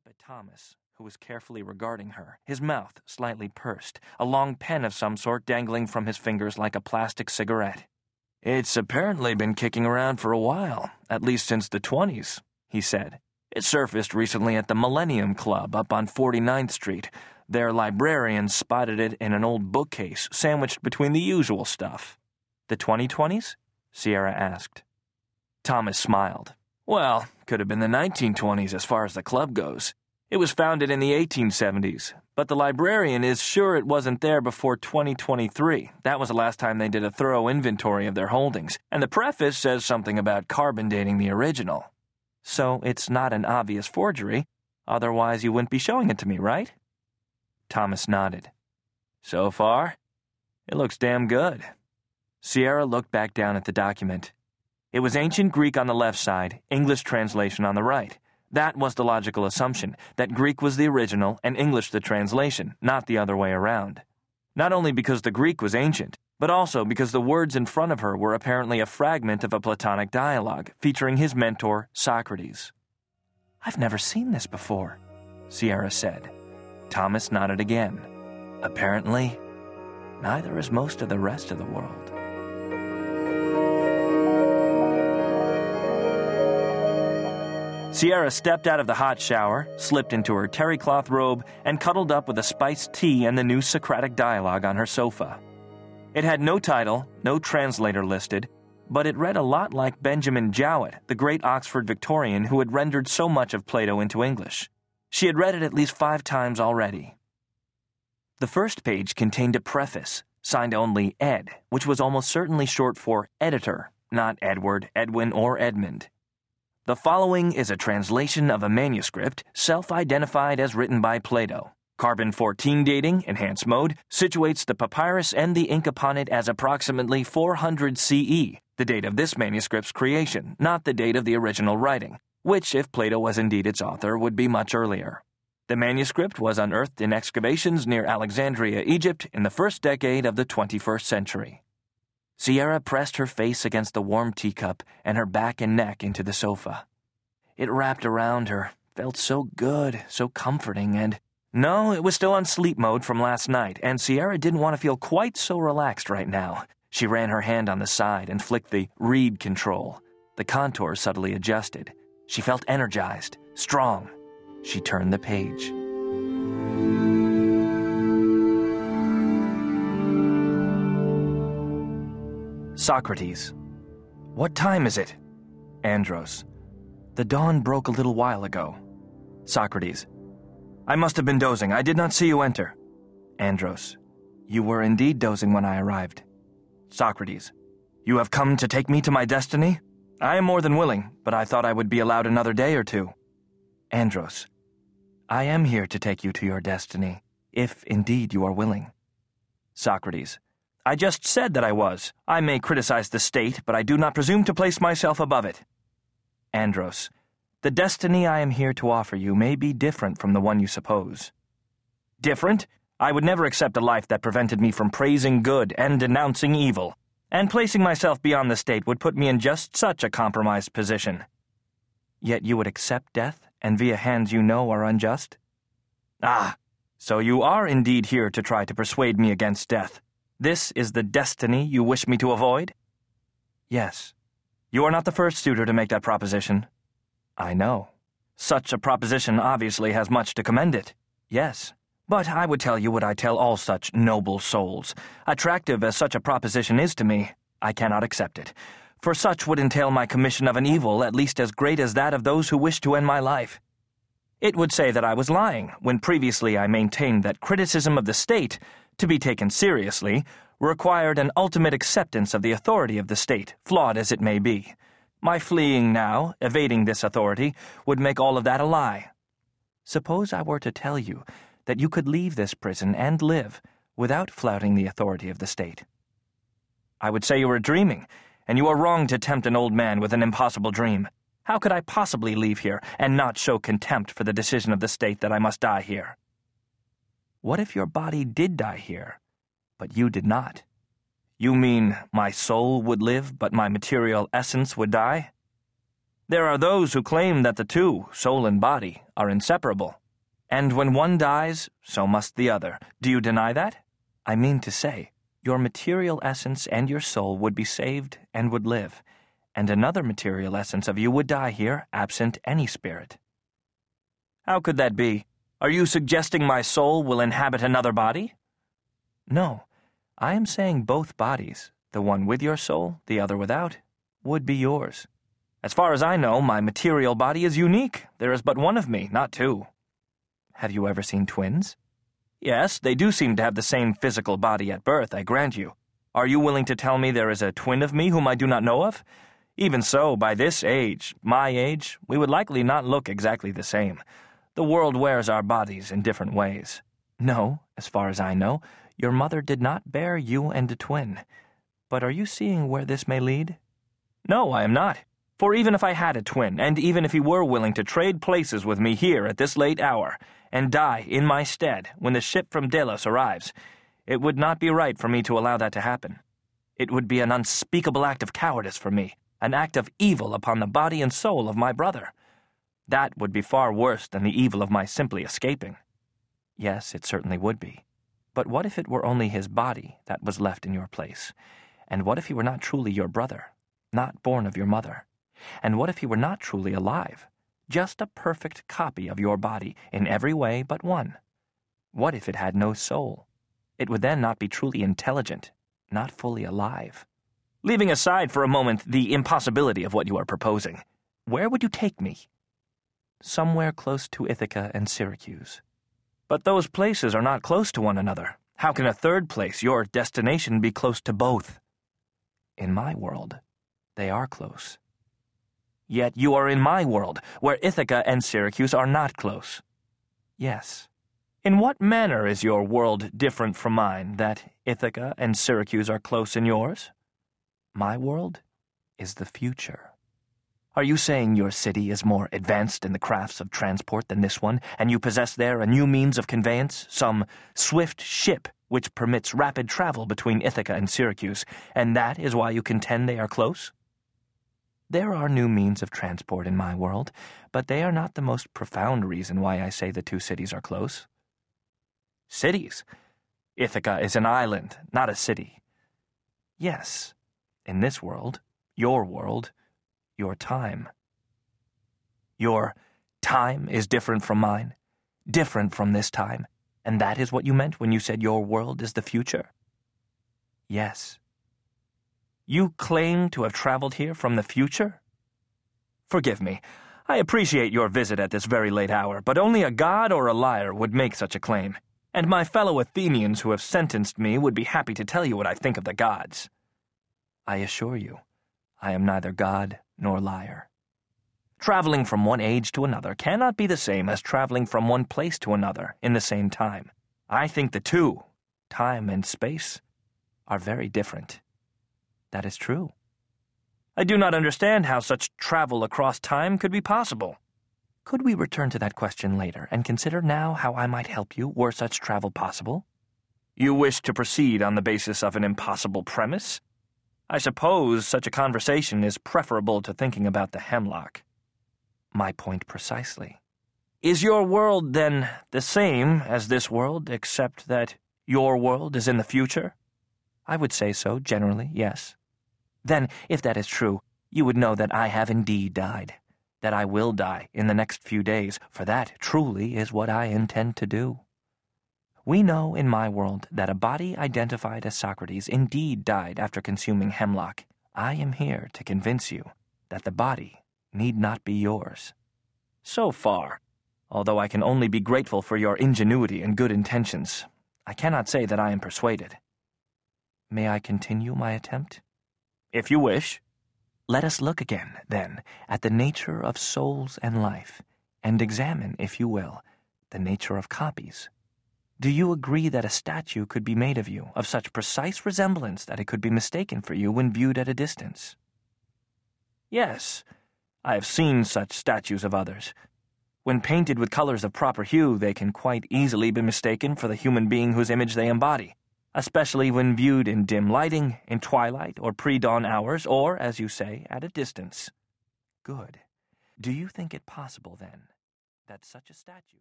up at Thomas, who was carefully regarding her, his mouth slightly pursed, a long pen of some sort dangling from his fingers like a plastic cigarette. It's apparently been kicking around for a while, at least since the 20s, he said. It surfaced recently at the Millennium Club up on 49th Street. Their librarian spotted it in an old bookcase sandwiched between the usual stuff. The 2020s? Sierra asked. Thomas smiled. Well, could have been the 1920s as far as the club goes. It was founded in the 1870s, but the librarian is sure it wasn't there before 2023. That was the last time they did a thorough inventory of their holdings, and the preface says something about carbon dating the original. So it's not an obvious forgery, otherwise you wouldn't be showing it to me, right? Thomas nodded. So far, it looks damn good. Sierra looked back down at the document. It was ancient Greek on the left side, English translation on the right. That was the logical assumption, that Greek was the original and English the translation, not the other way around. Not only because the Greek was ancient, but also because the words in front of her were apparently a fragment of a Platonic dialogue featuring his mentor, Socrates. I've never seen this before, Sierra said. Thomas nodded again. Apparently, neither is most of the rest of the world. Sierra stepped out of the hot shower, slipped into her terry cloth robe, and cuddled up with a spiced tea and the new Socratic dialogue on her sofa. It had no title, no translator listed, but it read a lot like Benjamin Jowett, the great Oxford Victorian who had rendered so much of Plato into English. She had read it at least five times already. The first page contained a preface, signed only Ed, which was almost certainly short for editor, not Edward, Edwin, or Edmund. The following is a translation of a manuscript self identified as written by Plato. Carbon 14 dating, enhanced mode, situates the papyrus and the ink upon it as approximately 400 CE, the date of this manuscript's creation, not the date of the original writing, which, if Plato was indeed its author, would be much earlier. The manuscript was unearthed in excavations near Alexandria, Egypt, in the first decade of the 21st century. Sierra pressed her face against the warm teacup and her back and neck into the sofa. It wrapped around her, felt so good, so comforting, and no, it was still on sleep mode from last night, and Sierra didn't want to feel quite so relaxed right now. She ran her hand on the side and flicked the read control. The contour subtly adjusted. She felt energized, strong. She turned the page. Socrates. What time is it? Andros. The dawn broke a little while ago. Socrates. I must have been dozing. I did not see you enter. Andros. You were indeed dozing when I arrived. Socrates. You have come to take me to my destiny? I am more than willing, but I thought I would be allowed another day or two. Andros. I am here to take you to your destiny, if indeed you are willing. Socrates. I just said that I was. I may criticize the state, but I do not presume to place myself above it. Andros, the destiny I am here to offer you may be different from the one you suppose. Different? I would never accept a life that prevented me from praising good and denouncing evil, and placing myself beyond the state would put me in just such a compromised position. Yet you would accept death and via hands you know are unjust? Ah, so you are indeed here to try to persuade me against death. This is the destiny you wish me to avoid? Yes. You are not the first suitor to make that proposition. I know. Such a proposition obviously has much to commend it. Yes. But I would tell you what I tell all such noble souls. Attractive as such a proposition is to me, I cannot accept it. For such would entail my commission of an evil at least as great as that of those who wish to end my life. It would say that I was lying when previously I maintained that criticism of the state to be taken seriously, required an ultimate acceptance of the authority of the state, flawed as it may be. My fleeing now, evading this authority, would make all of that a lie. Suppose I were to tell you that you could leave this prison and live without flouting the authority of the state. I would say you were dreaming, and you are wrong to tempt an old man with an impossible dream. How could I possibly leave here and not show contempt for the decision of the state that I must die here? What if your body did die here, but you did not? You mean my soul would live, but my material essence would die? There are those who claim that the two, soul and body, are inseparable. And when one dies, so must the other. Do you deny that? I mean to say, your material essence and your soul would be saved and would live, and another material essence of you would die here, absent any spirit. How could that be? Are you suggesting my soul will inhabit another body? No, I am saying both bodies, the one with your soul, the other without, would be yours. As far as I know, my material body is unique. There is but one of me, not two. Have you ever seen twins? Yes, they do seem to have the same physical body at birth, I grant you. Are you willing to tell me there is a twin of me whom I do not know of? Even so, by this age, my age, we would likely not look exactly the same. The world wears our bodies in different ways. No, as far as I know, your mother did not bear you and a twin. But are you seeing where this may lead? No, I am not. For even if I had a twin, and even if he were willing to trade places with me here at this late hour, and die in my stead when the ship from Delos arrives, it would not be right for me to allow that to happen. It would be an unspeakable act of cowardice for me, an act of evil upon the body and soul of my brother. That would be far worse than the evil of my simply escaping. Yes, it certainly would be. But what if it were only his body that was left in your place? And what if he were not truly your brother, not born of your mother? And what if he were not truly alive? Just a perfect copy of your body in every way but one. What if it had no soul? It would then not be truly intelligent, not fully alive. Leaving aside for a moment the impossibility of what you are proposing, where would you take me? Somewhere close to Ithaca and Syracuse. But those places are not close to one another. How can a third place, your destination, be close to both? In my world, they are close. Yet you are in my world, where Ithaca and Syracuse are not close. Yes. In what manner is your world different from mine, that Ithaca and Syracuse are close in yours? My world is the future. Are you saying your city is more advanced in the crafts of transport than this one, and you possess there a new means of conveyance, some swift ship which permits rapid travel between Ithaca and Syracuse, and that is why you contend they are close? There are new means of transport in my world, but they are not the most profound reason why I say the two cities are close. Cities? Ithaca is an island, not a city. Yes, in this world, your world, your time. Your time is different from mine, different from this time, and that is what you meant when you said your world is the future? Yes. You claim to have traveled here from the future? Forgive me. I appreciate your visit at this very late hour, but only a god or a liar would make such a claim. And my fellow Athenians who have sentenced me would be happy to tell you what I think of the gods. I assure you, I am neither god nor liar. Traveling from one age to another cannot be the same as traveling from one place to another in the same time. I think the two, time and space, are very different. That is true. I do not understand how such travel across time could be possible. Could we return to that question later and consider now how I might help you were such travel possible? You wish to proceed on the basis of an impossible premise? I suppose such a conversation is preferable to thinking about the hemlock. My point precisely. Is your world, then, the same as this world, except that your world is in the future? I would say so, generally, yes. Then, if that is true, you would know that I have indeed died, that I will die in the next few days, for that truly is what I intend to do. We know in my world that a body identified as Socrates indeed died after consuming hemlock. I am here to convince you that the body need not be yours. So far, although I can only be grateful for your ingenuity and good intentions, I cannot say that I am persuaded. May I continue my attempt? If you wish. Let us look again, then, at the nature of souls and life, and examine, if you will, the nature of copies. Do you agree that a statue could be made of you, of such precise resemblance that it could be mistaken for you when viewed at a distance? Yes, I have seen such statues of others. When painted with colors of proper hue, they can quite easily be mistaken for the human being whose image they embody especially when viewed in dim lighting, in twilight or pre dawn hours, or, as you say, at a distance. Good. Do you think it possible, then, that such a statue